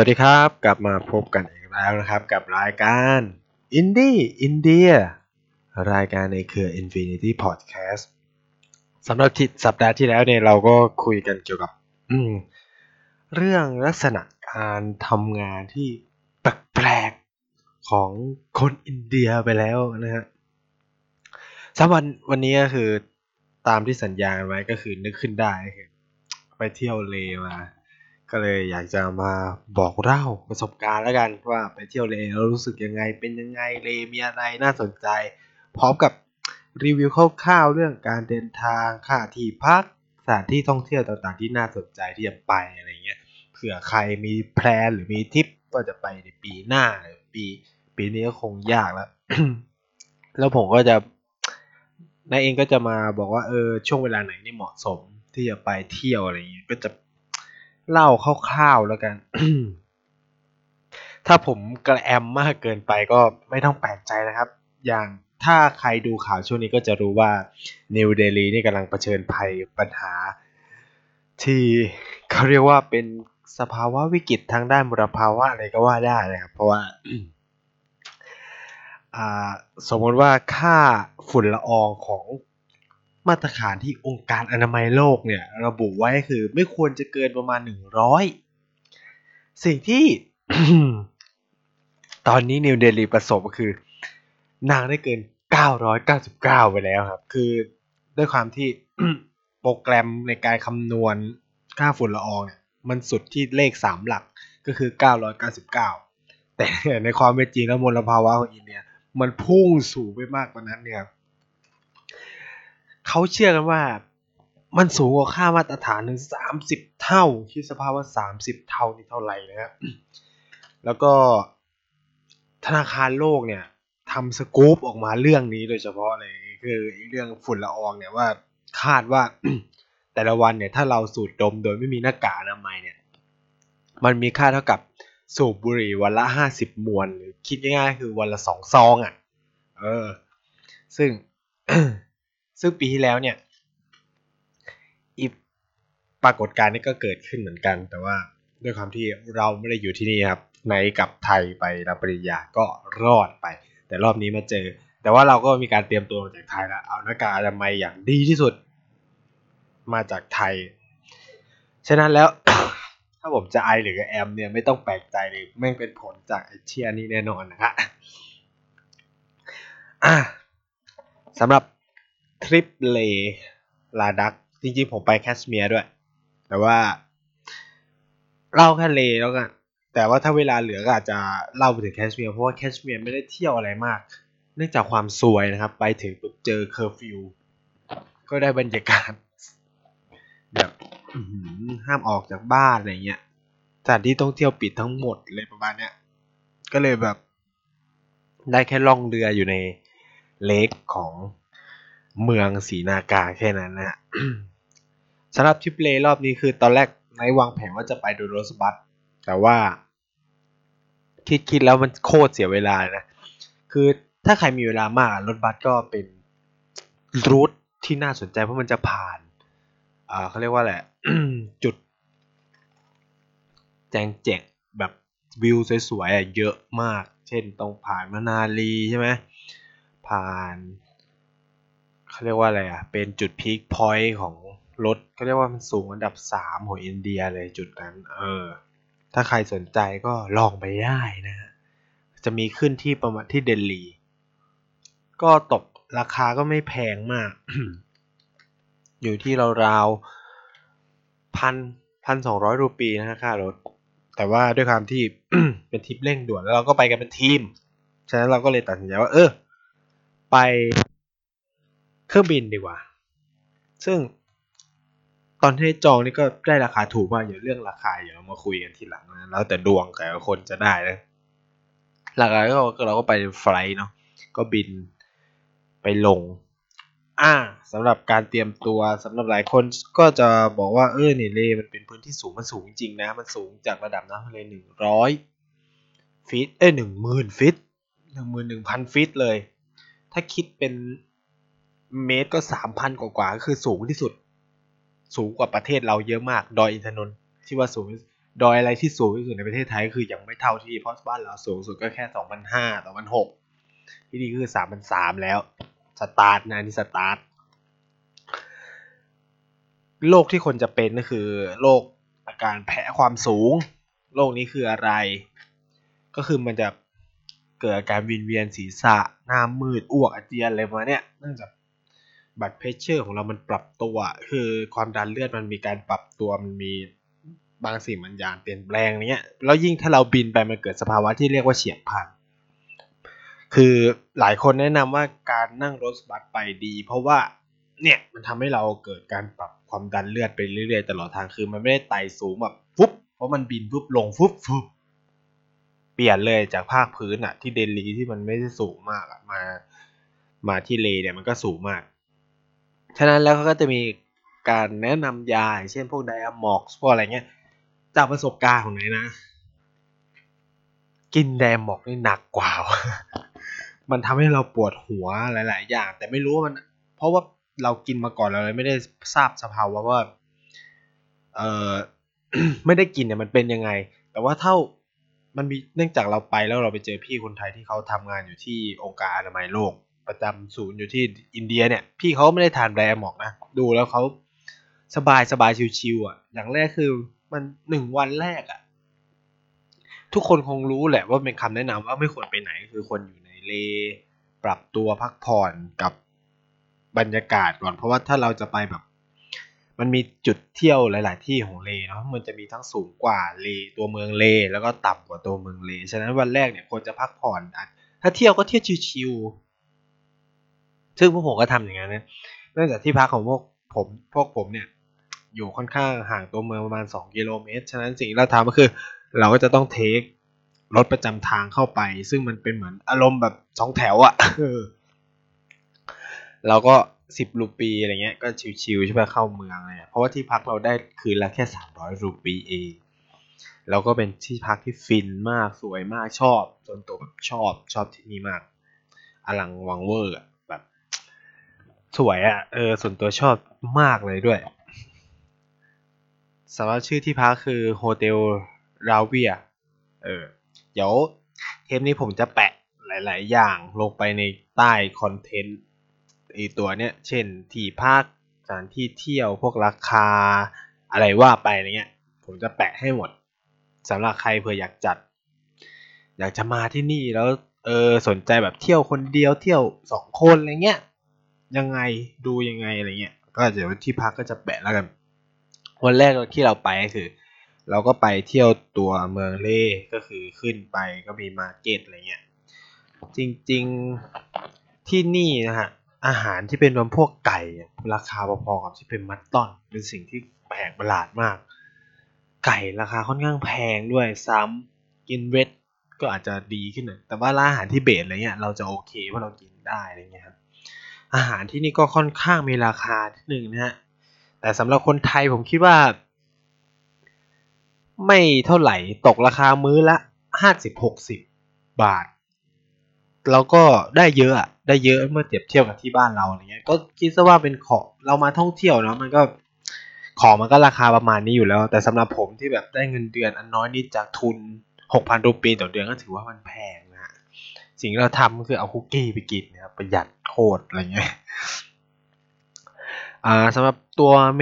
สวัสดีครับ กลับมาพบกันอีกแล้วนะครับกับรายการอินดี้อินเดียรายการในเครือ Infinity Podcast สำหรับที่สัปดาห์ที่แล้วเนี่ยเราก็คุยกันเกี่ยวกับเรื่องลักษณะการทำงานที่แปลกๆของคนอินเดียไปแล้วนะฮะสำหรับวันวันนี้ก็คือตามที่สัญญาไว้ก็คือนึกขึ้นได้ก็คือไปเที่ยวเลมา ก็เลยอยากจะมาบอกเล่าประสบการณ์แล้วกันว่าไปเที่ยวเลแล้วรู้สึกยังไง เป็นยังไงเลมีอะไรน่าสนใจ พร้อมกับรีวิวคร่าวๆเรื่องการเดินทางค่าที่พักสถานที่ท่องเที่ยวต่างๆ ที่น่าสนใจที่จะไปอะไรเงี้ยเผื่อใครมีแพลนหรือมีทริปว่าจะไปในปีหน้าหรือปีปีนี้ก็คงยากแล้ว แล้วผมก็จะนายเองก็จะมาบอกว่าเออช่วงเวลาไหนนี่เหมาะสมที่จะไปเที่ยวอะไรอย่างเงี้ยก็จะ เล่าคร่าวๆแล้วกัน ถ้าผมกระแอมมากเกินไปก็ไม่ต้องแปลกใจนะครับ อย่างถ้าใครดูข่าวช่วงนี้ก็จะรู้ว่านิวเดลีนี่กำลังเผชิญภัยปัญหา ที่เขาเรียกว่าเป็นสภาวะวิกฤตทางด้านมลภาวะอะไรก็ว่าได้นะครับ เพราะว่าอ่าสมมติว่าค่าฝุ่นละอองของ มาตรฐานที่องค์การอนามัยโลกเนี่ยระบุไว้คือไม่ควรจะเกินประมาณ 100 สิ่งที่ตอนนี้นิวเดลีประสบก็คือ นางได้เกิน 999 ไปแล้วครับ คือด้วยความที่โปรแกรมในการคำนวณค่าฝุ่นละอองเนี่ยมันสุดที่เลข 3 หลักก็คือ 999 แต่ในความเป็นจริงแล้วมลภาวะของอินเดียมันพุ่งสูงไปมากกว่านั้นเนี่ยครับ เขาเชื่อกันว่า มันสูงกว่าค่ามาตรฐานถึงสามสิบเท่า คิดสภาพว่าสามสิบเท่านี่เท่าไหร่นะครับแล้วก็ธนาคารโลกเนี่ยทำสกู๊ปออกมาเรื่องนี้โดยเฉพาะเลยคือเรื่องฝุ่นละอองเนี่ยว่าคาดว่าแต่ละวันเนี่ยถ้าเราสูดดมโดยไม่มีหน้ากากอนามัยเนี่ย มันมีค่าเท่ากับสูบบุหรี่วันละห้าสิบมวนหรือคิดง่ายๆคือวันละสองซองอะ เออ ซึ่ง ซึ่งปีที่แล้วเนี่ยอีปรากฏการณ์นี้ก็เกิดขึ้นเหมือนกัน แต่ว่าด้วยความที่เราไม่ได้อยู่ที่นี่ครับในกับไทยไปรับปริญญาก็รอดไป แต่รอบนี้มาเจอ แต่ว่าเราก็มีการเตรียมตัวมาจากไทยแล้วเอาหน้ากากอนามัยอย่างดีที่สุด มาจากไทย ฉะนั้นแล้ว ถ้าผมจะไอหรือแอมเนี่ยไม่ต้องแปลกใจเลยแม่งเป็นผลจากไอเชี่ยนี่แน่นอนนะฮะอะสำหรับ ทริปเลลาดัก จริงๆ ผมไปแคชเมียร์ด้วย แต่ว่าเล่าแค่เลแล้วกัน แต่ว่าถ้าเวลาเหลือก็อาจจะเล่าไปถึงแคชเมียร์เพราะว่าแคชเมียร์ไม่ได้เที่ยวอะไรมาก เนื่องจากความซวยนะครับ ไปถึงปุ๊บเจอเคอร์ฟิว ก็ได้บรรยากาศแบบห้ามออกจากบ้านอะไรเงี้ยสถานที่ท่องเที่ยวปิดทั้งหมดเลยประมาณเนี้ย ก็เลยแบบ ได้แค่ล่องเรืออยู่ในเลกของ เมืองศรีนากาแค่นั้นนะฮะสำหรับทริปเลรอบนี้คือตอนแรกในวางแผนว่าจะไปโดยรถบัสแต่ว่า คิดคิดแล้วมันโคตรเสียเวลานะ คือถ้าใครมีเวลามากรถบัสก็เป็นรูทที่น่าสนใจเพราะมันจะผ่านอ่าเขาเรียกว่าแหละจุด แจงเจกแบบวิวสวยๆเยอะมาก เช่นตรงผ่านมานาลีใช่ไหมผ่าน เขาเรียกว่าอะไรอะ เป็นจุดพีคพอยต์ของรถเขาเรียกว่ามันสูงอันดับสามของอินเดียเลยจุดนั้น เออ ถ้าใครสนใจก็ลองไปได้นะ จะมีขึ้นที่ประมาณที่เดลี ก็ตกราคาก็ไม่แพงมาก อยู่ที่ราวๆพันพันสองร้อยรูปีนะค่ารถ แต่ว่าด้วยความที่เป็นทริปเร่งด่วนแล้วเราก็ไปกันเป็นทีม ฉะนั้นเราก็เลยตัดสินใจว่า เออ ไป เครื่องบินดีกว่า ซึ่งตอนที่จองนี่ก็ได้ราคาถูกมากอย่าเรื่องราคาเดี๋ยวเรามาคุยกันทีหลังนะแล้วแต่ดวงแต่คนจะได้นะหลักๆก็เราก็ไปไฟล์เนาะก็บินไปลง อ่าสำหรับการเตรียมตัวสำหรับหลายคนก็จะบอกว่าเออเนี่ยเลมันเป็นพื้นที่สูงมันสูงจริงนะ มันสูงจากระดับน้ำทะเลหนึ่งร้อยฟิตเอ้ยหนึ่งหมื่นฟิตหนึ่งหมื่นหนึ่งพันฟิตเลย ถ้าคิดเป็น เมตรก็สามพันกว่าก็คือสูงที่สุด สูงกว่าประเทศเราเยอะมาก ดอยอินทนนท์ที่ว่าสูงดอยอะไรที่สูงที่สุดในประเทศไทยก็คือยังไม่เท่าที่เพราะบ้านเราสูงสุดก็แค่สองพันห้าสองพันหกที่นี่คือสามพันสามแล้วสตาร์ทนะนี่สตาร์ทโรคที่คนจะเป็นก็คือโรคอาการแพ้ความสูงโรคนี้คืออะไร ก็คือมันจะเกิดอาการวินเวียนศีรษะหน้ามืดอ้วกอาเจียนอะไรมาเนี่ยเนื่องจาก blood pressure ของเรามันปรับตัว คือความดันเลือดมันมีการปรับตัวมันมีบางสิ่งบางอย่างเปลี่ยนแปลงเนี้ยแล้วยิ่งถ้าเราบินไปมันเกิดสภาวะที่เรียกว่าเฉียบพลันคือหลายคนแนะนำว่าการนั่งรถบัสไปดี เพราะว่าเนี่ยมันทำให้เราเกิดการปรับความดันเลือดไปเรื่อยๆตลอดทางคือมันไม่ได้ไต่สูงแบบฟุบเพราะมันบินฟุบลงฟุบฟุบเปลี่ยนเลยจากภาคพื้นอะที่เดลีที่มันไม่ได้สูงมากอะมามาที่เลเนี่ยมันก็สูงมาก ฉะนั้นแล้วเขาก็จะมีการแนะนำยาเช่นพวกไดอะมอกพวกอะไรเงี้ยจากประสบการณ์ของไหนนะ กินไดอะมอกนี่หนักกว่า มันทำให้เราปวดหัวหลาย ๆ อย่าง แต่ไม่รู้ว่ามัน เพราะว่าเรากินมาก่อนเราเลยไม่ได้ทราบสภาวะว่าเออไม่ได้กินเนี่ยมันเป็นยังไง แต่ว่าเท่ามันมีเนื่องจากเราไปแล้วเราไปเจอพี่คนไทยที่เขาทำงานอยู่ที่องค์การอนามัยโลก ประจำศูนย์อยู่ที่อินเดียเนี่ย พี่เขาไม่ได้ทานแบรมอกนะ ดูแล้วเขาสบายสบายชิวๆอะ อย่างแรกคือมันหนึ่งวันแรกอะ ทุกคนคงรู้แหละว่าเป็นคำแนะนำว่าไม่ควรไปไหนคือคนอยู่ในเล ปรับตัวพักผ่อนกับบรรยากาศก่อน เพราะว่าถ้าเราจะไปแบบ มันมีจุดเที่ยวหลาย ๆ ที่ของเลเนาะมันจะมีทั้งสูงกว่าเลตัวเมืองเล แล้วก็ต่ำกว่าตัวเมืองเลฉะนั้นวันแรกเนี่ยควรจะพักผ่อนถ้าเที่ยวก็เที่ยวชิวๆ ซึ่งพวกผมก็ทำอย่างนั้นนะเนื่องจากที่พักของพวกผมพวกผมเนี่ยอยู่ค่อนข้างห่างตัวเมืองประมาณ 2 กิโลเมตร ฉะนั้นสิ่งที่เราทำก็คือ เราก็จะต้องเทครถประจำทางเข้าไป ซึ่งมันเป็นเหมือนอารมณ์แบบสองแถวอะ่ะเราก็สิบรูปีอะไรเงี้ยก็ชิวๆใช่ไหมเข้าเมืองเลยเพราะว่าที่พักเราได้คืนละแค่สามร้อยรูปีเองแล้วก็เป็นที่พักที่ฟินมากสวยมากชอบจนตัวแบบชอบชอบที่นี่มาก อลังวังเวอร์แบบ สวยอะ่ะ เออ ส่วนตัวชอบมากเลยด้วยสำหรับชื่อที่พักคือโฮเทลราเวียเออ เดี๋ยวเทปนี้ผมจะแปะหลาย ๆ อย่างลงไปในใต้คอนเทนต์ไอตัวเนี้ย เช่นที่พักสถานที่เที่ยวพวกราคาอะไรว่าไปอะไรเงี้ย ผมจะแปะให้หมดสำหรับใครเผื่ออยากจัด อยากจะมาที่นี่แล้วเออสนใจแบบเที่ยวคนเดียวเที่ยวสองคนอะไรเงี้ย ยังไงดูยังไงอะไรเงี้ยก็เดี๋ยวที่พักก็จะแปะแล้วกัน วันแรกที่เราไปก็คือ เราก็ไปเที่ยวตัวเมืองเล่ก็คือขึ้นไปก็มีมาร์เก็ตอะไรเงี้ยจริงๆที่นี่นะฮะอาหารที่เป็นพวกไก่ราคาพอๆกับที่เป็นมัตตอน เป็นสิ่งที่แปลกประหลาดมาก ไก่ราคาค่อนข้างแพงด้วยซ้ำกินเวทก็อาจจะดีขึ้นหน่อยแต่ว่าร้านอาหารที่เบสอะไรเงี้ยเราจะโอเคว่าะเรากินได้อะไรเงี้ยครับ อาหารที่นี่ก็ค่อนข้างมีราคาที่หนึ่งนะฮะแต่สำหรับคนไทยผมคิดว่า ไม่เท่าไหร่ตกราคามื้อละห้าสิบหกสิบบาท แล้วก็ได้เยอะได้เยอะเมื่อเทียบเทียบกับที่บ้านเราอะไรเงี้ยก็คิดซะว่าเป็นของเรามาท่องเที่ยวเนาะมันก็ของมันก็ราคาประมาณนี้อยู่แล้ว แต่สำหรับผมที่แบบได้เงินเดือนอันน้อยนิดจากทุนหกพันรูปีต่อเดือนก็ถือว่ามันแพง สิ่งที่เราทำก็คือเอาคุกกี้ไปกินนะครับประหยัดโคตรอะไรเงี้ยอ่าสำหรับตัวเม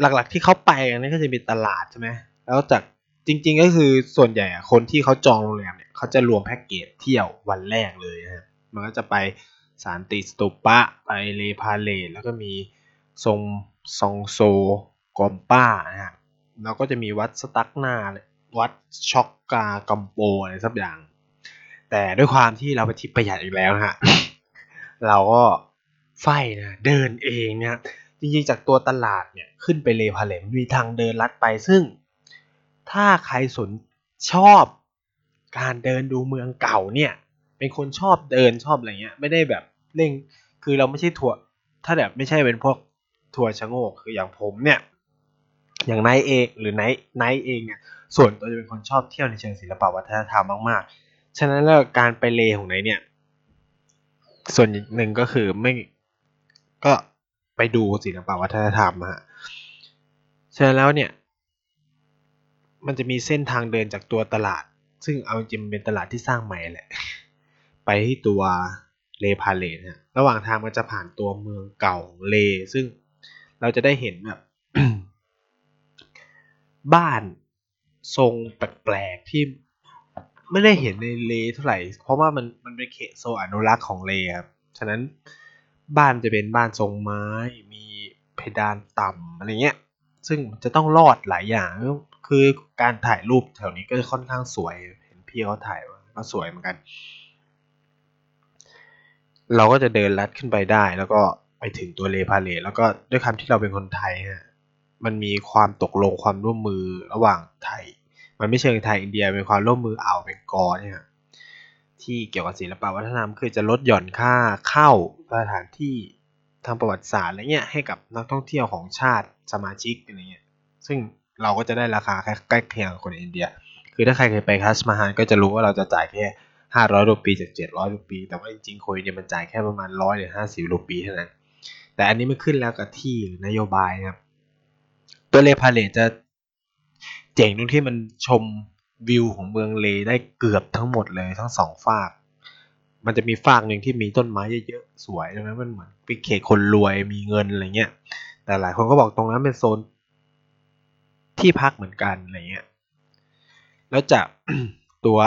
หลักๆที่เขาไปอันนี้ก็จะมีตลาดใช่ไหมแล้วจากจริงๆก็คือส่วนใหญ่คนที่เขาจองโรงแรมเนี่ยเขาจะรวมแพ็กเกจเที่ยววันแรกเลยนะมันก็จะไปสารติสตูปะไปเลพาเลตแล้วก็มีทรงซองโซกอมป้านะฮะแล้วก็จะมีวัดสตักนาวัดช็อกกากัมโปอะไรสักอย่าง แต่ด้วยความที่เราไปทิปประหยัดอีกแล้วนะฮะ เราก็ไฟนะเดินเองเนี่ยจริงๆจากตัวตลาดเนี่ยขึ้นไปเลพาเลตมีทางเดินลัดไปซึ่ง ถ้าใครสนชอบการเดินดูเมืองเก่าเนี่ย เป็นคนชอบเดินชอบอะไรเงี้ย ไม่ได้แบบเร่งคือเราไม่ใช่ทัวร์ถ้าแบบไม่ใช่เป็นพวกทัวร์ชะโงกคืออย่างผมเนี่ย อย่างไนเองหรือไนไนเองเนี่ยส่วนตัวจะเป็นคนชอบเที่ยวในเชิงศิลปวัฒนธรรมมากๆ ฉะนั้นแล้วการไปเลของไนเนี่ย ส่วนหนึ่งก็คือไนก็ไปดูศิลปวัฒนธรรมฮะฉะนั้นแล้วเนี่ย มันจะมีเส้นทางเดินจากตัวตลาด ซึ่งเอาจริงเป็นตลาดที่สร้างใหม่แหละ ไปที่ตัวเล Palace นะระหว่างทางมันจะผ่านตัวเมืองเก่าเล ซึ่งเราจะได้เห็นแบบบ้านทรงแปลกๆที่ ไม่ได้เห็นในเลเท่าไหร่ เพราะว่ามันมันเป็นเขตโซนอนุรักษ์ของเลครับฉะนั้นบ้านจะเป็นบ้านทรงไม้มีเพดานต่ำอะไรเงี้ย ซึ่งจะต้องรอดหลายอย่าง คือการถ่ายรูปแถวนี้ก็จะค่อนข้างสวย เห็นพี่เขาถ่ายก็สวยเหมือนกัน เราก็จะเดินลัดขึ้นไปได้ แล้วก็ไปถึงตัวเลพาเลตแล้วก็ด้วยคำที่เราเป็นคนไทยฮะ มันมีความตกลงความร่วมมือระหว่างไทย มันไม่เชิงไทยอินเดียเป็นความร่วมมืออ่าวเบงกอลเนี่ยที่เกี่ยวกับศิลปวัฒนธรรมคือจะลดหย่อนค่าเข้าสถานที่ทางประวัติศาสตร์อะไรเงี้ยให้กับนักท่องเที่ยวของชาติสมาชิกอะไรเงี้ยซึ่งเราก็จะได้ราคาใกล้เคียงกับคนอินเดีย คือถ้าใครเคยไปคัสมาฮานก็จะรู้ว่าเราจะจ่ายแค่ห้าร้อยรูปีจากเจ็ดร้อยรูปี แต่ว่าจริงๆคนอินเดียมันจ่ายแค่ประมาณร้อยหรือห้าสิบรูปีเท่านั้นแต่อันนี้ไม่ขึ้นแล้วกับที่นโยบายครับตัวเลพาเลตจะ เจ๋งตรงที่มันชมวิวของเมืองเลได้เกือบทั้งหมดเลยทั้งสองฝาก มันจะมีฝากหนึ่งที่มีต้นไม้เยอะๆสวยใช่ไหมมันเหมือนเป็นเขตคนรวยมีเงินอะไรเงี้ย แต่หลายคนก็บอกตรงนั้นเป็นโซนที่พักเหมือนกันอะไรเงี้ย แล้วจากตัว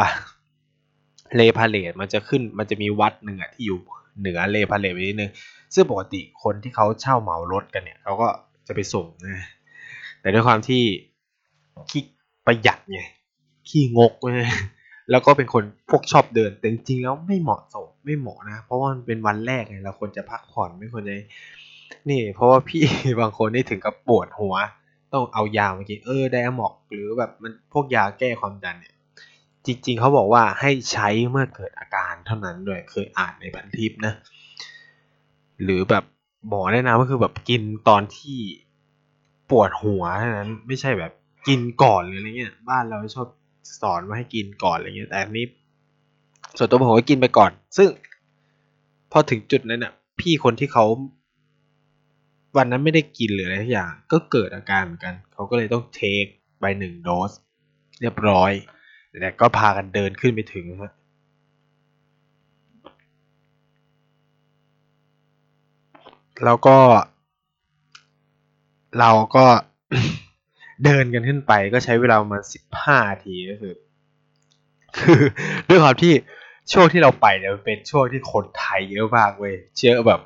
เลพาเลตมันจะขึ้นมันจะมีวัดหนึ่งอะที่อยู่เหนือเลพาเลตไปนิดนึง ซึ่งปกติคนที่เขาเช่าเหมารถกันเนี่ยเขาก็จะไปส่งนะแต่ด้วยความที่ ขี้ประหยัดไงขี้งกเลยแล้วก็เป็นคนพวกชอบเดิน แต่จริงๆแล้วไม่เหมาะสมไม่เหมาะนะ เพราะว่ามันเป็นวันแรกไงเราควรจะพักผ่อนไม่ควรจะนี่ เพราะว่าพี่บางคนนี่ถึงกับปวดหัว ต้องเอายามากินเออไดอะมอกหรือแบบมันพวกยาแก้ความดันเนี่ยจริง ๆเขาบอกว่าให้ใช้เมื่อเกิดอาการเท่านั้นด้วยเคยอ่านในพันทิปนะ หรือแบบหมอแนะนำก็คือแบบกินตอนที่ปวดหัวเท่านั้นไม่ใช่แบบ กินก่อนหรืออะไรเงี้ยบ้านเราชอบสอนว่าให้กินก่อนอะไรเงี้ยแต่อันนี้ ส่วนตัวผมก็กินไปก่อน ซึ่ง พอถึงจุดนั้นน่ะ พี่คนที่เขาวันนั้นไม่ได้กินหรืออะไรทุกอย่าง ก็เกิดอาการเหมือนกัน เขาก็เลยต้องเทคไปหนึ่งโดส เรียบร้อยแต่ก็พากันเดินขึ้นไปถึงฮะแล้วก็ เราก็ เดินกันขึ้นไปก็ใช้เวลาประมาณสิบห้าทีก็คือ คือด้วยความที่ช่วงที่เราไปเนี่ยมันเป็นช่วงที่คนไทยเยอะมากเว้ยเจอแบบ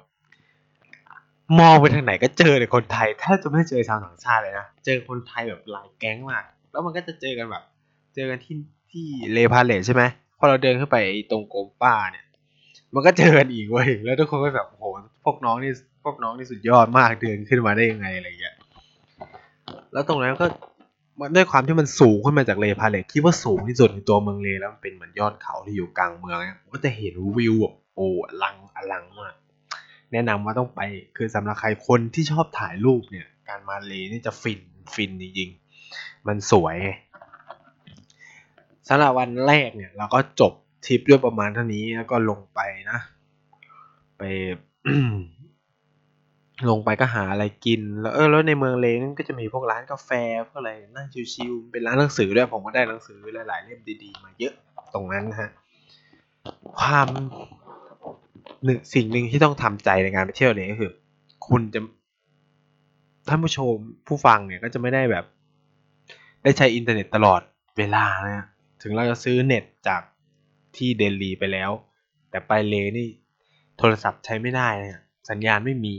มองไปทางไหนก็เจอแต่คนไทยแทบจะไม่เจอชาวต่างชาติเลยนะเจอคนไทยแบบหลายแก๊งมาก แล้วมันก็จะเจอกันแบบ เจอกันที่ที่เลพาเลตใช่ไหมพอเราเดินขึ้นไปตรงโกมป้าเนี่ย มันก็เจอกันอีกเว้ยแล้วทุกคนก็แบบโหพวกน้องนี่พวกน้องนี่สุดยอดมากเดินขึ้นมาได้ยังไงอะไร แล้วตรงนั้นก็มันด้วยความที่มันสูงขึ้นมาจากเล Palace คิดว่าสูงที่สุดในตัวเมืองเลแล้วมันเป็นเหมือนยอดเขาที่อยู่กลางเมืองเนี่ยก็จะเห็นวิวแบบโอ้อลังอลังมากแนะนำว่าต้องไปคือสำหรับใครคนที่ชอบถ่ายรูปเนี่ย การมาเลนี่จะฟินฟินจริงๆ มันสวยสำหรับวันแรกเนี่ย เราก็จบทริปด้วยประมาณเท่านี้แล้วก็ลงไปนะ ไป ลงไปก็หาอะไรกิน แล้วเออแล้วในเมืองเลนั่นก็จะมีพวกร้านกาแฟพวกอะไรนั่งชิวๆเป็นร้านหนังสือด้วยผมก็ได้หนังสือหลายๆเล่มดีๆ มาเยอะตรงนั้นนะฮะความหนึ่งสิ่งหนึ่งที่ต้องทำใจในการไปเที่ยวเลยก็คือ คุณจะท่านผู้ชมผู้ฟังเนี่ยก็จะไม่ได้แบบ ได้ใช้อินเทอร์เน็ตตลอดเวลานะถึงเราจะซื้อเน็ตจากที่เดลีไปแล้ว แต่ไปเลนี่โทรศัพท์ใช้ไม่ได้นะสัญญาณไม่มี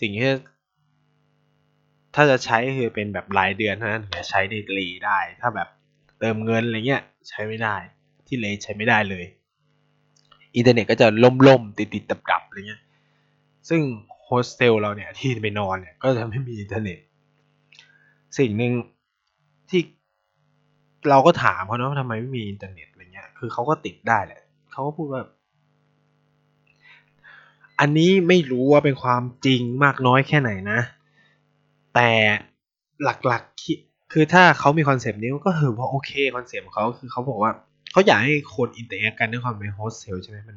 สิ่งที่ถ้าจะใช้คือเป็นแบบรายเดือนเท่านั้นถึงจะใช้ในเลได้ ถ้าแบบเติมเงินอะไรเงี้ยใช้ไม่ได้ ที่เลใช้ไม่ได้เลย อินเทอร์เน็ตก็จะล่มๆติดๆดับๆอะไรเงี้ย ซึ่งโฮสเทลเราเนี่ยที่ไปนอนเนี่ยก็จะไม่มีอินเทอร์เน็ต สิ่งหนึ่งที่เราก็ถามเขาเนาะทำไมไม่มีอินเทอร์เน็ตอะไรเงี้ย คือเขาก็ติดได้แหละเขาก็พูดว่า อันนี้ไม่รู้ว่าเป็นความจริงมากน้อยแค่ไหนนะ แต่หลักๆคือถ้าเขามีคอนเซปต์นี้ก็คือว่าโอเคคอนเซปต์ของเขาคือเขาบอกว่าเขาอยากให้คน interact กันด้วยความเป็นโฮสเทลใช่ไหมมัน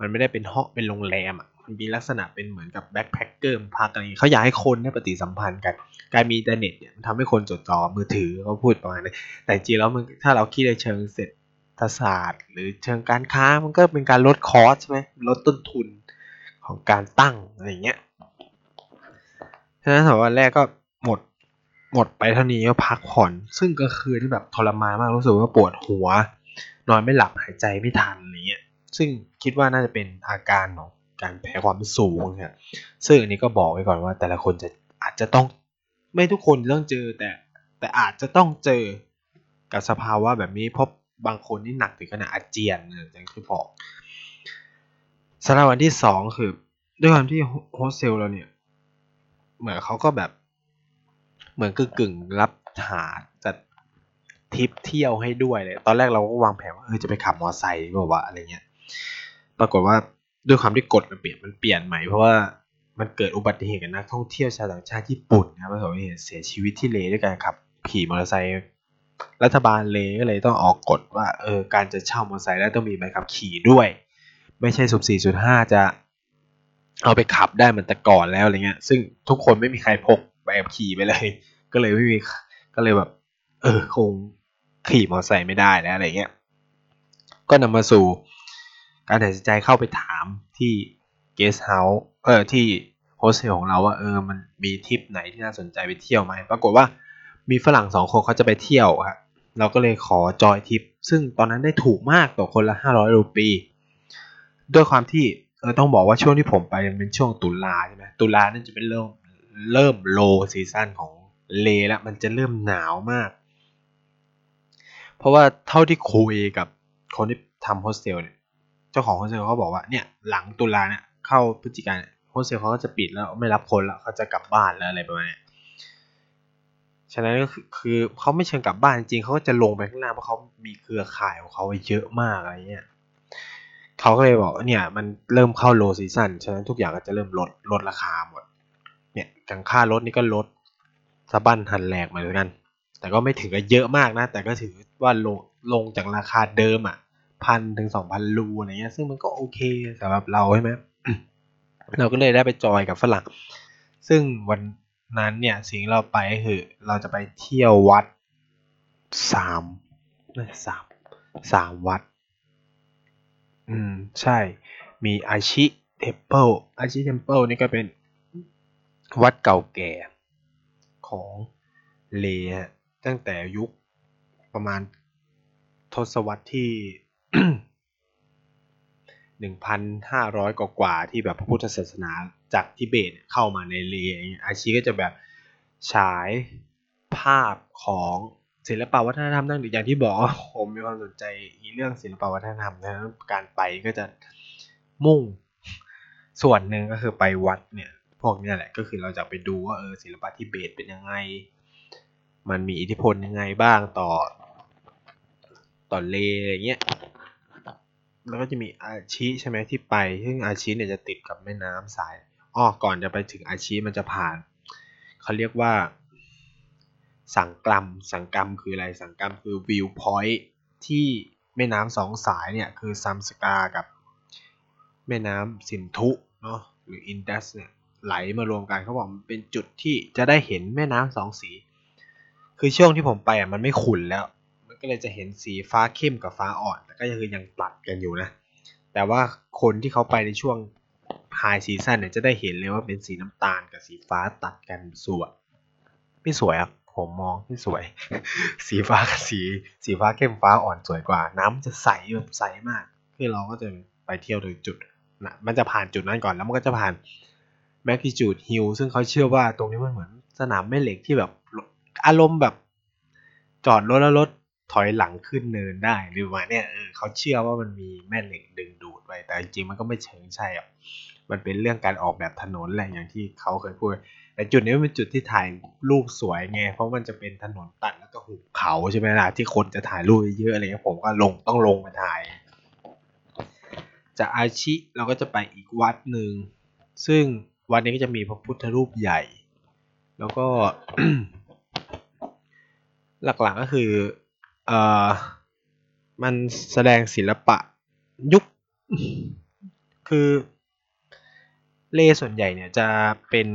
มันไม่ได้เป็นห้องเป็นโรงแรมอะมันมีลักษณะเป็นเหมือนกับ backpacker พักอะไรเขาอยากให้คนได้ปฏิสัมพันธ์กัน การมีอินเทอร์เน็ตเนี่ยมันทำให้คนจดจ่อมือถือเขาพูดประมาณนี้แต่จริงแล้วมันถ้าเราคิดในเชิงเศรษฐศาสตร์ หรือเชิงการค้ามันก็เป็นการลด cost ใช่ไหมลดต้นทุน ของการตั้งอะไรเงี้ยฉะนั้นสองวันแรกก็หมดหมดไปเท่านี้ก็พักผ่อน ซึ่งก็คือที่แบบทรมานมากรู้สึกว่าปวดหัว นอนไม่หลับหายใจไม่ทันอะไรเงี้ยซึ่งคิดว่าน่าจะเป็นอาการของการแพ้ความสูงครับซึ่งอันนี้ก็บอกไว้ก่อนว่า แต่ละคนจะอาจจะต้องไม่ทุกคนต้องเจอแต่แต่อาจจะต้องเจอกับสภาวะแบบนี้เพราะบางคนนี่หนักถึงขนาดอาเจียนอย่างที่บอก สำหรับวันที่สองคือ ด้วยความที่โฮสเทลเราเนี่ย เหมือนเขาก็แบบ เหมือนกึ่งกึ่งรับหาจัดทริปเที่ยวให้ด้วยเลย ตอนแรกเราก็วางแผนว่าเออจะไปขับมอไซค์บอกว่าอะไรเงี้ย ปรากฏว่าด้วยความที่กฎมันเปลี่ยนมันเปลี่ยนใหม่เพราะว่ามันเกิดอุบัติเหตุกับนักท่องเที่ยวชาวต่างชาติญี่ปุ่นนะครับประสบเหตุเสียชีวิตที่เลด้วยกันครับขี่มอเตอร์ไซค์รัฐบาลเลก็เลยต้องออกกฎว่าเออการจะเช่ามอเตอร์ไซค์แล้วต้องมีใบขับขี่ด้วย ไม่ใช่สุบสี่จุดห้าจะเอาไปขับได้เหมือนแต่ก่อนแล้วอะไรเงี้ย ซึ่งทุกคนไม่มีใครพกใบบขี่ไปเลย ก็เลยไม่มีก็เลยแบบ เออคงขี่มอเตอร์ไซค์ไม่ได้แล้วอะไรเงี้ย ก็นำมาสู่ การตัดสินใจเข้าไปถามที่เกสเฮาส์เออที่โฮสเทลของเราว่าเออมันมีทริปไหนที่น่าสนใจไปเที่ยวไหมปรากฏว่ามีฝรั่งสองคนเขาจะไปเที่ยวครับเราก็เลยขอจอยทริปซึ่งตอนนั้นได้ถูกมากตกคนละ500รูปี ด้วยความที่เออต้องบอกว่าช่วงที่ผมไปเป็นช่วงตุลาใช่ไหมตุลานั่นจะเป็นเริ่มเริ่ม low season ของเลแล้วมันจะเริ่มหนาวมาก เพราะว่าเท่าที่คุยกับคนที่ทำโฮสเทลเนี่ยเจ้าของโฮสเทลเขาบอกว่าเนี่ยหลังตุลาเนี่ยเข้าพฤศจิกาเนี่ยโฮสเทลเขาก็จะปิดแล้วไม่รับคนแล้วเขาจะกลับบ้านแล้วอะไรประมาณนี้ฉะนั้นก็คือคือเขาไม่เชิงกลับบ้านจริงเขาก็จะลงไปข้างหน้าเพราะเขามีเครือข่ายของเขาเยอะมากอะไรเงี้ย เขาก็เลยบอกเนี่ยมันเริ่มเข้า low season ฉะนั้นทุกอย่างก็จะเริ่มลดลดราคาหมด เนี่ยทางค่ารถนี่ก็ลดสะบั้นหันแหลกเหมือนกัน แต่ก็ไม่ถึงกับเยอะมากนะ แต่ก็ถือว่าลงลงจากราคาเดิมอะพันถึงสองพันรูอะไรเงี้ย ซึ่งมันก็โอเคสำหรับเราใช่ไหมเราก็เลยได้ไปจอยกับฝรั่ง ซึ่งวันนั้นเนี่ยสิ่งเราไปคือเราจะไปเที่ยววัดสามสามสามวัด อืม ใช่ มีอาชิเทมเพิลอาชิเทมเพิลนี่ก็เป็นวัดเก่าแก่ของเลตั้งแต่ยุคประมาณทศวรรษที่หนึ่งพันห้าร้อยกว่าที่แบบพระพุทธศาสนาจากทิเบตเข้ามาในเลอาชีก็จะแบบฉายภาพของ ศิลปวัฒนธรรมนั่นอย่างที่บอกผมมีความสนใจอีเรื่องศิลปวัฒนธรรมนะการไปก็จะมุ่งส่วนหนึ่งก็คือไปวัดเนี่ย พวกนี้แหละก็คือเราจะไปดูว่าเออศิลปะทิเบตเป็นยังไง มันมีอิทธิพลยังไงบ้างต่อ ต่อเลอย่างเงี้ยแล้วก็จะมีอาชีใช่ไหมที่ไป ซึ่งอาชีเนี่ยจะติดกับแม่น้ำสายอ้อก่อนจะไปถึงอาชีมันจะผ่านเขาเรียกว่า สังกลัมสังกลัมคืออะไร สังกลัมคือ viewpoint ที่แม่น้ำสองสายเนี่ยคือซันสการ์กับแม่น้ำสินธุเนาะหรืออินดัสเนี่ยไหลมารวมกันเขาบอกมันเป็นจุดที่จะได้เห็นแม่น้ำสองสี คือช่วงที่ผมไปอะมันไม่ขุ่นแล้ว มันก็เลยจะเห็นสีฟ้าเข้มกับฟ้าอ่อนแต่ก็คือยังตัดกันอยู่นะ แต่ว่าคนที่เขาไปในช่วง high season เนี่ยจะได้เห็นเลยว่าเป็นสีน้ำตาลกับสีฟ้าตัดกันสวยไม่สวยอะ ผมมองไม่สวย สีฟ้ากับสีสีฟ้าเข้มฟ้าอ่อนสวยกว่า น้ำจะใสแบบใสมาก คือเราก็จะไปเที่ยวถึงจุดนะมันจะผ่านจุดนั้นก่อนแล้วมันก็จะผ่านแมกกิจูดฮิลซึ่งเขาเชื่อว่าตรงนี้มันเหมือนสนามแม่เหล็กที่แบบอารมณ์แบบ จอดรถแล้วรถถอยหลังขึ้นเนินได้หรือว่าเนี่ยเออเขาเชื่อว่ามันมีแม่เหล็กดึงดูดไว้แต่จริงมันก็ไม่เชิงใช่หรอก มันเป็นเรื่องการออกแบบถนนแหละอย่างที่เขาเคยพูด แต่จุดนี้เป็นจุดที่ถ่ายรูปสวยไง เพราะมันจะเป็นถนนตัดแล้วก็หุบเขาใช่ไหมล่ะที่คนจะถ่ายรูปเยอะอะไรเงี้ยผมก็ลงต้องลงมาถ่าย จากอาชิเราก็จะไปอีกวัดหนึ่ง ซึ่งวัดนี้ก็จะมีพระพุทธรูปใหญ่ แล้วก็ หลักๆก็คือเอ่อมันแสดงศิลปะยุค คือ เล่ส่วนใหญ่เนี่ยจะเป็น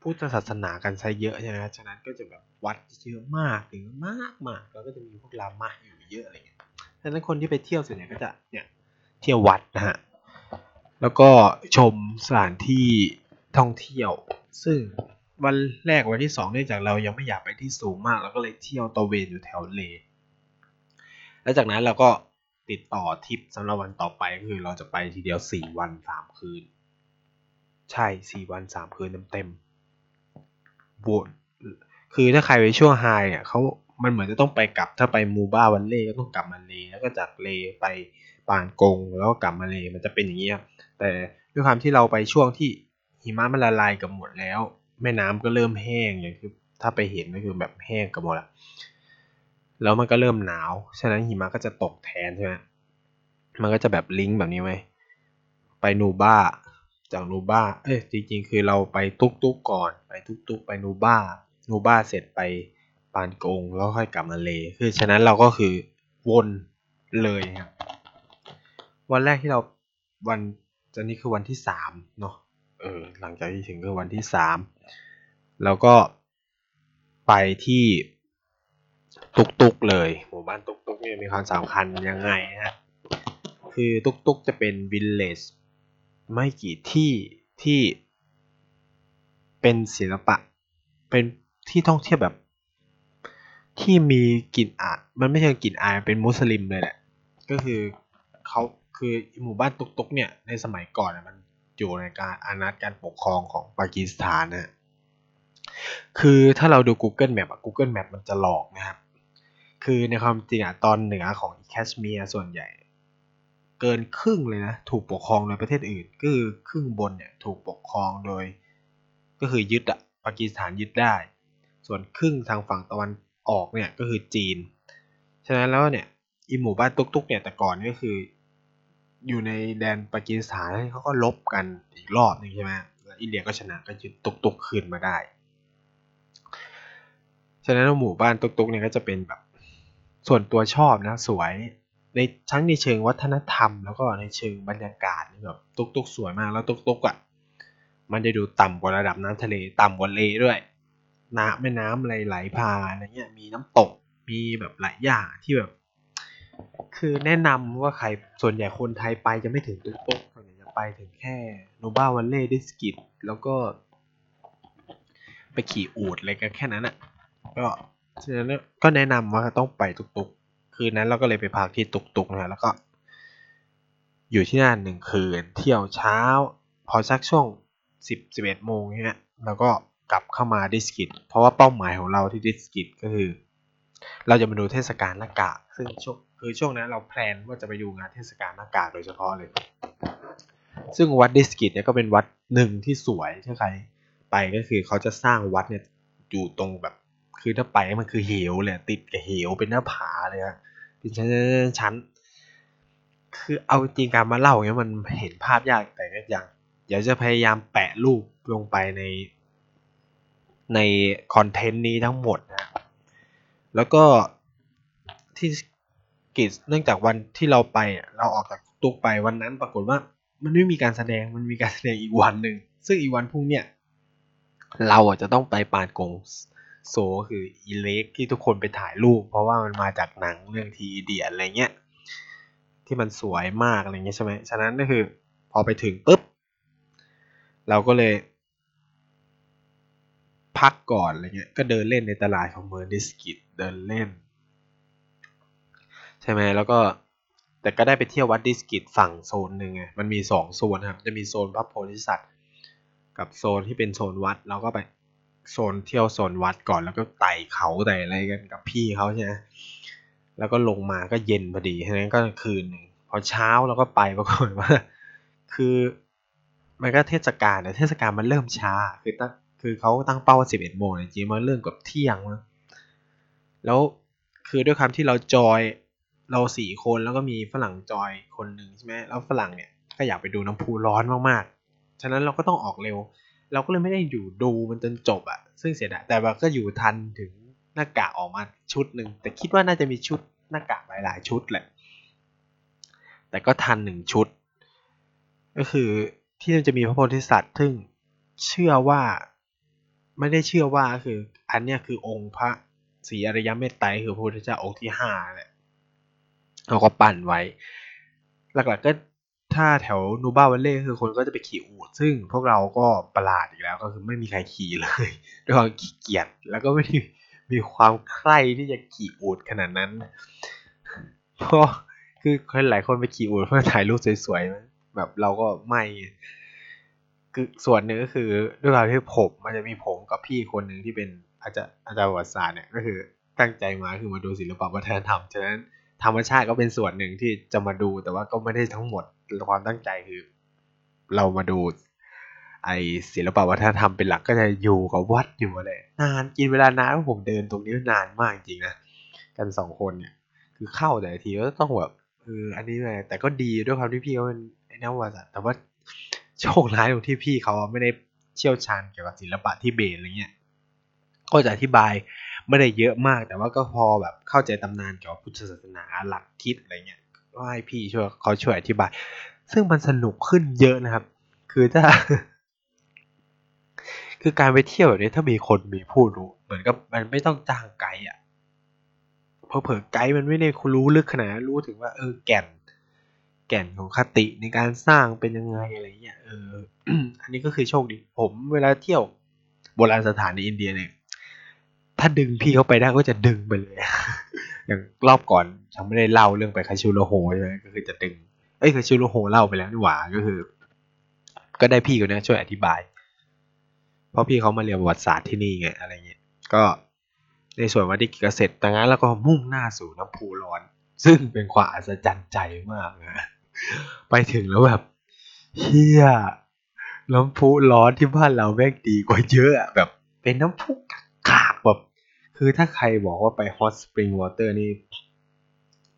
พุทธศาสนากันซะเยอะใช่ไหมฉะนั้นก็จะแบบวัดเยอะมากถึงมากมากแล้วก็จะมีพวกลามะอยู่เยอะอะไรเงี้ยฉะนั้นคนที่ไปเที่ยวส่วนใหญ่ก็จะเนี่ยเที่ยววัดนะฮะแล้วก็ชมสถานที่ท่องเที่ยว ซึ่งวันแรกวันที่สองเนื่องจากเรายังไม่อยากไปที่สูงมากเราก็เลยเที่ยวตะเวนอยู่แถวเล แล้วจากนั้นเราก็ ติดต่อทริปสำหรับวันต่อไปก็คือเราจะไปทีเดียวสี่วันสามคืน ใช่สี่วันสามคืนเต็มๆบวคือถ้าใครไปช่วงไฮเนี่ยเขามันเหมือนจะต้องไปกลับถ้าไปมูบ้าวันเล่ก็ต้องกลับมาเลแล้วก็จากเลไปปานกงแล้วก็กลับมาเลมันจะเป็นอย่างนี้ยแต่ด้วยความที่เราไปช่วงที่หิมะมันละลายกับหมดแล้ว แม่น้ำก็เริ่มแห้งอย่างคือถ้าไปเห็นก็คือแบบแห้งกับหมดละ แล้วมันก็เริ่มหนาว ฉะนั้นหิมะก็จะตกแทนใช่ไหมมันก็จะแบบลิงก์แบบนี้ไหมไปนูบ้า จากนูบ้า เอ้ยจริงๆ คือเราไปตุกตุกก่อน ไปตุกตุกไปนูบ้า นูบ้าเสร็จไปปานกงแล้วค่อยกลับมาเล คือฉะนั้นเราก็คือวนเลยครับ วันแรกที่เราวันจะนี่คือวันที่สามเนาะ เออ หลังจากที่ถึงคือวันที่สาม แล้วก็ไปที่ ตุกตุกเลยหมู่บ้านตุกตุกนี่มีความสำคัญยังไงฮะคือตุกตุกจะเป็นวิลเลจไม่กี่ที่ที่เป็นศิลปะ เป็นที่ท่องเที่ยวแบบ ที่มีกลิ่นอายมันไม่ใช่กลิ่นอายเป็นมุสลิมเลยแหละ ก็คือเขาคือหมู่บ้านตุกตุกเนี่ยในสมัยก่อนมันอยู่ในการอานัตการปกครองของปากีสถานนะคือถ้าเราดู Google Map อะ Google Map มันจะหลอกนะครับ คือในความจริงอะตอนเหนือของแคชเมียร์ส่วนใหญ่ เกินครึ่งเลยนะ ถูกปกครองโดยประเทศอื่น ก็คือครึ่งบนเนี่ยถูกปกครองโดย ก็คือยึดอะปากีสถานยึดได้ ส่วนครึ่งทางฝั่งตะวันออกเนี่ยก็คือจีน ฉะนั้นแล้วเนี่ยอีหมู่บ้านตุกๆเนี่ยแต่ก่อนก็คือ อยู่ในแดนปากีสถานเขาก็ลบกันอีกรอบนึงใช่ไหมแล้วอินเดียก็ชนะก็ยึดตุกๆคืนมาได้ ฉะนั้นหมู่บ้านตุกๆเนี่ยก็จะเป็นแบบ ส่วนตัวชอบนะ สวยในทั้งในเชิงวัฒนธรรม แล้วก็ในเชิงบรรยากาศแบบตุกๆสวยมากแล้วตุกๆอะมันจะดูต่ำกว่าระดับน้ำทะเลต่ำกว่าเลด้วยน้ำแม่น้ำอะไรไหลผ่านอะไรเงี้ยมีน้ำตกมีแบบหลายอย่างที่แบบ คือแนะนำว่าใครส่วนใหญ่คนไทยไปจะไม่ถึงตุกตุกส่วนใหญ่จะไปถึงแค่โนบ้าวันเล่ดิสกิตแล้วก็ ไปขี่อูดอะไรกันแค่นั้นอะก็ ฉะนั้นก็แนะนำว่าต้องไปตุกตุกคืนนั้นเราก็เลยไปพักที่ตุกตุกนะแล้วก็ อยู่ที่นั่นหนึ่งคืน เที่ยวเช้า พอสักช่วงสิบสิบเอ็ดโมงเนี้ยแล้วก็กลับเข้ามาดิสกิตเพราะว่าเป้าหมายของเราที่ดิสกิตก็คือ เราจะมาดูเทศกาลหน้ากากซึ่งช่วงคือช่วงนั้นเรา plan ว่าจะไปดูงานเทศกาลหน้ากากโดยเฉพาะเลย ซึ่งวัดดิสกิตเนี่ยก็เป็นวัดหนึ่งที่สวยถ้าใครไปก็คือเขาจะสร้างวัดเนี่ยอยู่ตรงแบบ คือถ้าไปมันคือเหวเลย ติดกับเหวเป็นหน้าผาเลยอะเป็นชั้นชั้น คือเอาจริงการมาเล่าเนี้ยมันเห็นภาพยากแต่ก็ยังเดี๋ยวจะพยายามแปะรูปลงไปใน ในคอนเทนต์นี้ทั้งหมดนะแล้วก็ที่กิจเนื่องจากวันที่เราไปเราออกจากตุกไปวันนั้นปรากฏว่ามันไม่มีการแสดงมันมีการแสดงอีกวันหนึ่ง ซึ่งอีกวันพรุ่งเนี่ย เราอะจะต้องไปปานกง โซคืออีเล็กที่ทุกคนไปถ่ายรูป เพราะว่ามันมาจากหนังเรื่องทีเดียอะไรเงี้ยที่มันสวยมากอะไรเงี้ยใช่ไหมฉะนั้นก็คือ พอไปถึงปุ๊บเราก็เลย พักก่อนอะไรเงี้ยก็เดินเล่นในตลาดของเมืองดิสกิตเดินเล่น ใช่ไหมแล้วก็แต่ก็ได้ไปเที่ยววัดดิสกิตฝั่งโซนหนึ่งไง มันมีสองโซนครับ จะมีโซนพระโพธิสัตว์ กับโซนที่เป็นโซนวัด เราก็ไป โซนเที่ยวโซนวัดก่อนแล้วก็ไต่เขาไต่อะไรกันกับพี่เขาใช่ไหมแล้วก็ลงมาก็เย็นพอดีฉะนั้นก็คืนหนึ่งพอเช้าเราก็ไปปรากฏว่า คือมันก็เทศกาลแต่เทศกาลมันเริ่มช้า คือตั้งคือเขาตั้งเป้าว่าสิบเอ็ดโมงจริงมันเรื่องกับเที่ยงมั้งแล้วคือด้วยความที่เราจอยเราสี่คนแล้วก็มีฝรั่งจอยคนหนึ่งใช่ไหมแล้วฝรั่งเนี่ยก็อยากไปดูน้ำพุร้อนมากๆ ฉะนั้นเราก็ต้องออกเร็ว เราก็เลยไม่ได้อยู่ดูมันจนจบอะซึ่งเสียดายแต่ว่าก็อยู่ทันถึงหน้ากากออกมาชุดหนึ่งแต่คิดว่าน่าจะมีชุดหน้ากากหลายๆ ชุดแหละ แต่ก็ทันหนึ่งชุด ก็คือที่นั่นจะมีพระโพธิสัตว์ซึ่งเชื่อว่าไม่ได้เชื่อว่าคือ อันเนี้ยคือองค์พระศรีอริยเมตไตรคือพระพุทธเจ้าองค์ที่ห้าแหละเราก็ปั่นไว้ หลักๆก็ ถ้าแถวนูบ้าวันเล่คือคนก็จะไปขี่อูดซึ่งพวกเราก็ประหลาดอีกแล้วก็คือไม่มีใครขี่เลยด้วยความขี้เกียจแล้วก็ไม่ได้มีความใคร่ที่จะขี่อูดขนาดนั้น เพราะคือคนหลายคนไปขี่อูดเพื่อถ่ายรูปสวยๆแบบเราก็ไม่คือส่วนหนึ่งก็คือด้วยความที่ผมมันจะมีผมกับพี่คนหนึ่งที่เป็นอาจารย์อาจารย์ประวัติศาสตร์เนี่ยก็คือตั้งใจมาคือมาดูศิลปวัฒนธรรมฉะนั้น ธรรมชาติก็เป็นส่วนหนึ่งที่จะมาดูแต่ว่าก็ไม่ได้ทั้งหมดความตั้งใจคือ เรามาดู ไอศิลปวัฒนธรรมเป็นหลักก็จะอยู่กับวัดอยู่อะไรนานกินเวลานานผมเดินตรงนี้นานมากจริงนะกันสองคนเนี่ย คือเข้าแต่ทีก็ต้องแบบเอออันนี้เลยแต่ก็ดีด้วยความที่พี่เขาเป็นไอ้นักวัติศาสตร์แต่ว่าโชคร้ายตรงที่พี่เขาไม่ได้เชี่ยวชาญเกี่ยวกับศิลปะที่เบสอะไรเงี้ยก็จะอธิบาย ไม่ได้เยอะมาก แต่ว่าก็พอแบบเข้าใจตำนานเกี่ยวกับพุทธศาสนาหลักคิดอะไรเงี้ยก็ให้พี่ช่วยเขาช่วยอธิบาย ซึ่งมันสนุกขึ้นเยอะนะครับ คือถ้า คือการไปเที่ยวแบบนี้ถ้ามีคนมีผู้รู้ เหมือนกับมันไม่ต้องจ้างไกด์อะเพราะเผื่อไกด์มันไม่ได้รู้ลึกขนาดรู้ถึงว่าเออแก่น แก่นของคติในการสร้างเป็นยังไงอะไรเงี้ยเอออันนี้ก็คือโชคดี ผมเวลาเที่ยวโบราณสถานในอินเดียเนี่ย ถ้าดึงพี่เขาไปได้ก็จะดึงไปเลย อย่างรอบก่อนฉันไม่ได้เล่าเรื่องไปคาชูโรโฮใช่ไหมก็คือจะดึง เอ้ยคาชูโรโฮเล่าไปแล้วนี่หว่าก็คือ ก็ได้พี่คนนี้ช่วยอธิบาย เพราะพี่เขามาเรียนประวัติศาสตร์ที่นี่ไงอะไรเงี้ย ก็ในส่วนวัดดิกิเสร็จดังนั้นแล้วก็มุ่งหน้าสู่น้ำพุร้อน ซึ่งเป็นความอัศจรรย์ใจมากนะ ไปถึงแล้วแบบเฮียน้ำพุร้อนที่บ้านเราแม่งดีกว่าเยอะแบบเป็นน้ำพุกาก คือถ้าใครบอกว่าไป hot spring water นี่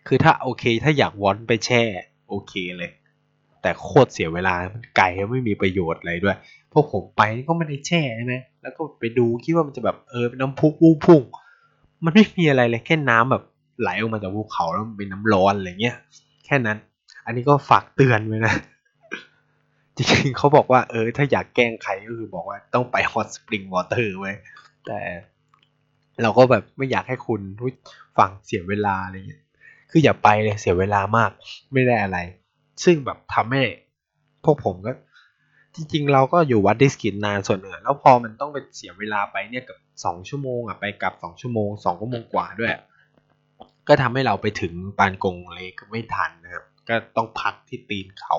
คือถ้าโอเค ถ้าอยากลองไปแช่ โอเคเลย แต่โคตรเสียเวลา มันไกลไม่มีประโยชน์อะไรด้วย พวกผมไปก็ไม่ได้แช่ใช่ไหมแล้วก็ไปดูคิดว่ามันจะแบบเออเป็นน้ำพุพุ่ง มันไม่มีอะไรเลยแค่น้ำแบบไหลออกมาจากภูเขาแล้วมันเป็นน้ำร้อนอะไรเงี้ย แค่นั้น อันนี้ก็ฝากเตือนไว้นะ จริงๆเขาบอกว่าเออ ถ้าอยากแกล้งใครก็คือบอกว่าต้องไป hot spring water ไว้แต่ เราก็แบบไม่อยากให้คุณฟังเสียเวลาอะไรเงี้ย คืออย่าไปเลยเสียเวลามาก ไม่ได้อะไร ซึ่งแบบทำให้พวกผมก็ จริง ๆ เราก็อยู่วัดดิสกิตนานส่วนหนึ่งแล้วพอมันต้องไปเสียเวลาไปเนี่ยกับสองชั่วโมงอะไปกลับสองชั่วโมงสองชั่วโมงกว่าด้วย ก็ทำให้เราไปถึงปานกงเลกไม่ทันนะครับ ก็ต้องพักที่ตีนเขา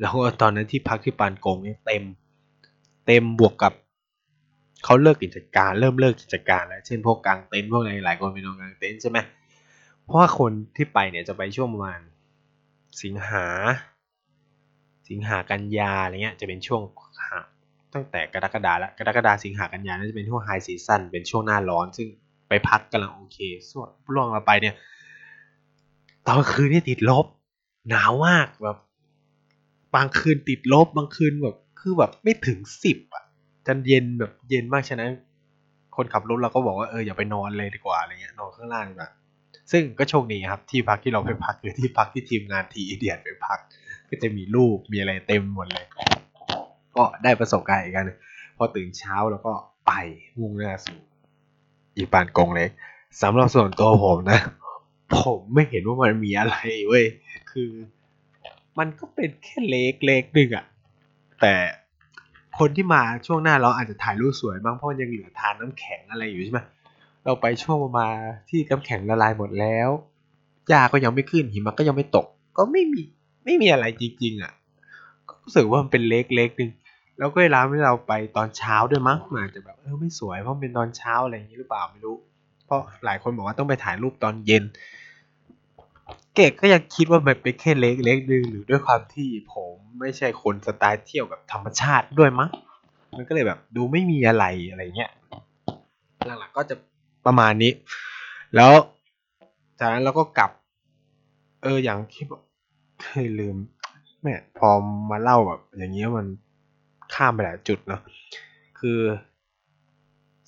แล้วก็ตอนนั้นที่พักที่ปานกงเนี่ยเต็ม เต็มบวกกับ เขาเลิกกิจการ เริ่มเลิกกิจการแล้วเช่นพวกกลางเต็นท์พวกอะไรหลายคนไปนอนกลางเต็นท์ใช่ไหมเพราะว่าคนที่ไปเนี่ยจะไปช่วงประมาณสิงหา สิงหากันยาอะไรเงี้ยจะเป็นช่วงตั้งแต่กรกฎาแล้วกรกฎาสิงหากันยาน่าจะเป็นช่วงไฮซีซั่นเป็นช่วงหน้าร้อน ซึ่งไปพักกำลังโอเคส่วนล่วงมาไปเนี่ยตอนคืนนี่ติดลบ หนาวมากแบบ บางคืนติดลบ บางคืนแบบคือแบบไม่ถึงสิบอะ จนเย็นแบบเย็นมากฉะนั้น คนขับรถเราก็บอกว่าเอออย่าไปนอนเลยดีกว่าอะไรเงี้ยนอนข้างล่างดีกว่าซึ่งก็โชคดีครับที่พักที่เราไปพักคือที่พักที่ทีมงานทีเดียดไปพัก ก็จะมีรูปมีอะไรเต็มหมดเลย ก็ได้ประสบการณ์อีกกันพอตื่นเช้าแล้วก็ไปมุ่งหน้าสู่อีปานกงเล็กสำหรับส่วนตัวผมนะ ผมไม่เห็นว่ามันมีอะไรเว้ยคือ มันก็เป็นแค่เล็กเล็กหนึ่งอะแต่ คนที่มาช่วงหน้าเราอาจจะถ่ายรูปสวยบ้างเพราะยังเหลือทานน้ำแข็งอะไรอยู่ใช่ไหมเราไปช่วงประมาณที่น้ำแข็งละลายหมดแล้วหญ้าก็ยังไม่ขึ้นหิมะก็ยังไม่ตก ก็ไม่มีไม่มีอะไรจริงๆอะก็รู้สึกว่ามันเป็นเล็กเล็กนึงแล้วก็เวลาที่เราไปตอนเช้าด้วยมั้งมันอาจจะแบบเออไม่สวยเพราะเป็นตอนเช้าอะไรอย่างนี้หรือเปล่าไม่รู้ เพราะหลายคนบอกว่าต้องไปถ่ายรูปตอนเย็น เกดก็ยังคิดว่ามันเป็นแค่เล็กเล็กนึงหรือด้วยความที่ผมไม่ใช่คนสไตล์เที่ยวแบบธรรมชาติด้วยมั้งมันก็เลยแบบดูไม่มีอะไรอะไรเงี้ยหลักๆก็จะประมาณนี้ แล้วจากนั้นเราก็กลับ เอออย่างที่เคยลืมแม่พอมาเล่าแบบ อย่างเงี้ยมันข้ามไปหลายจุดเนาะคือ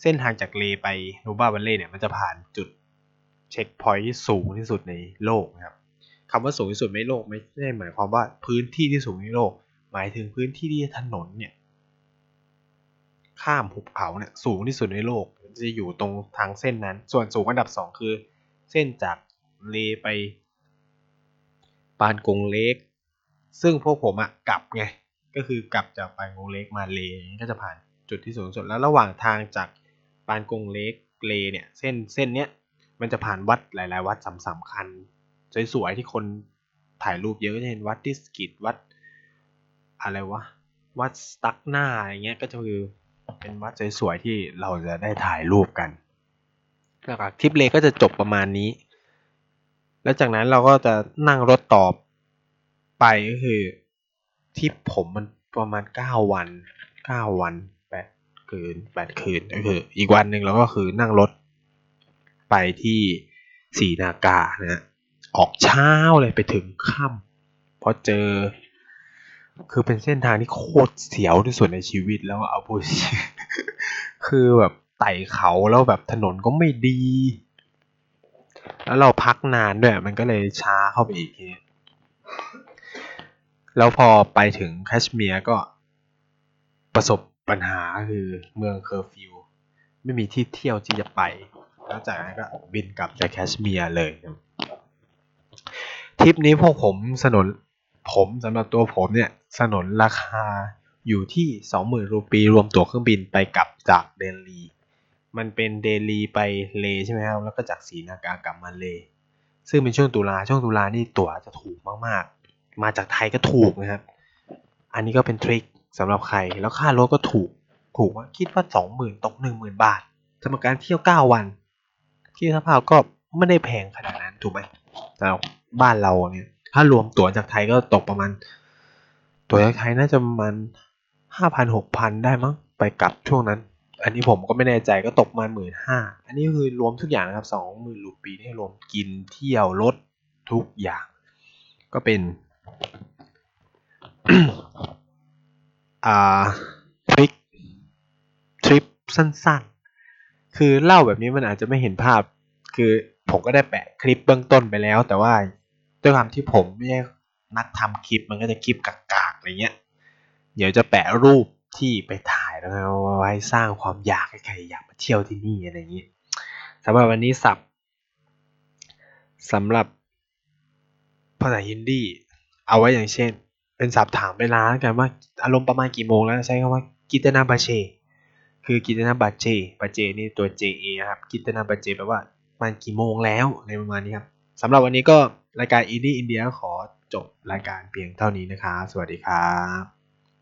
เส้นทางจากเลไปโนบาบันเล่เนี่ยมันจะผ่านจุดเช็คพอยท์ที่สูงที่สุดในโลกนะครับ คำว่าสูงที่สุดในโลกไม่ได้หมายความว่าพื้นที่ที่สูงในโลก หมายถึงพื้นที่ที่ถนนเนี่ยข้ามหุบเขาเนี่ยสูงที่สุดในโลกจะอยู่ตรงทางเส้นนั้น ส่วนสูงอันดับสองคือ เส้นจากเลไป ปานกงเล็ก ซึ่งพวกผมอะกลับไงก็คือกลับจากปานกงเล็กมาเลก็จะผ่านจุดที่สูงสุดแล้วระหว่างทางจากปานกงเล็กเลเนี่ยเส้นเส้นเนี้ยมันจะผ่านวัดหลาย ๆ วัดสำคัญ สวยๆที่คนถ่ายรูปเยอะก็จะเห็นวัดดิสกิตวัดอะไรวะ วัดสตักหน้าอย่างเงี้ยก็จะคือเป็นวัดสวยๆที่เราจะได้ถ่ายรูปกันแล้วก็ทริปเลก็จะจบประมาณนี้ แล้วจากนั้นเราก็จะนั่งรถต่อไปก็คือทริปผมมันประมาณเก้าวันเก้าวันแปดคืนแปดคืนก็คือ อีกวันหนึ่งเราก็คือนั่งรถไปที่สีนากานะฮะ ออกเช้าเลยไปถึงค่ำพอเจอ คือเป็นเส้นทางที่โคตรเสียวที่สุดในชีวิตแล้วเอาพูดคือแบบไต่เขาแล้วแบบถนนก็ไม่ดี แล้วเราพักนานด้วย มันก็เลยช้าเข้าไปอีกทีแล้วพอไปถึงแคชเมียร์ก็ประสบปัญหาคือเมืองเคอร์ฟิว ไม่มีที่เที่ยวที่จะไป แล้วจากนั้นก็บินกลับจากแคชเมียร์เลย ทริปนี้พวกผมสนนผมสำหรับตัวผมเนี่ยสนนราคาอยู่ที่สองหมื่นรูปีรวมตั๋วเครื่องบินไปกลับจากเดลี มันเป็นเดลีไปเลใช่ไหมครับ แล้วก็จากสีนากากลับมาเล ซึ่งเป็นช่วงตุลาช่วงตุลานี่ตั๋วจะถูกมากๆ มาจากไทยก็ถูกนะครับ อันนี้ก็เป็นทริคสำหรับใคร แล้วค่ารถก็ถูก ถูกว่าคิดว่าสองหมื่นตกหนึ่งหมื่นบาทสำหรับการเที่ยวเก้าวัน ที่สภาพาก็ไม่ได้แพงขนาดนั้นถูกไหม สำหรับบ้านเราเนี่ย ถ้ารวมตั๋วจากไทยก็ตกประมาณ ตั๋วจากไทยน่าจะประมาณห้าพันหกพันได้มั้งไปกลับช่วงนั้น อันนี้ผมก็ไม่แน่ใจก็ตกมาหมื่นห้าอันนี้คือรวมทุกอย่างนะครับสองหมื่นรูปีที่รวมกินเที่ยวรถทุกอย่าง ก็เป็นอ่าทริปทริปสั้นๆ คือเล่าแบบนี้มันอาจจะไม่เห็นภาพ คือ ผมก็ได้แปะคลิปเบื้องต้นไปแล้ว แต่ว่าด้วยความที่ผมไม่ใช่นักทำคลิปมันก็จะคลิปกากๆอะไรเงี้ย เดี๋ยวจะแปะรูปที่ไปถ่ายแล้วไว้สร้างความอยากให้ใครอยากมาเที่ยวที่นี่อะไรอย่างนี้สำหรับวันนี้สับสำหรับภาษาฮินดีเอาไว้อย่างเช่น เป็นศัพท์ถามเวลาแล้วกันว่าอารมณ์ประมาณกี่โมงแล้วใช้คำว่ากิตนาบาเช คือกิตนาบาเจบาเจนี่ตัว JA นะครับกิตนาบาเจแปลว่า มันกี่โมงแล้วอะไรประมาณนี้ครับสำหรับวันนี้ก็รายการอินดี้อินเดียขอจบรายการเพียงเท่านี้นะครับ สวัสดีครับ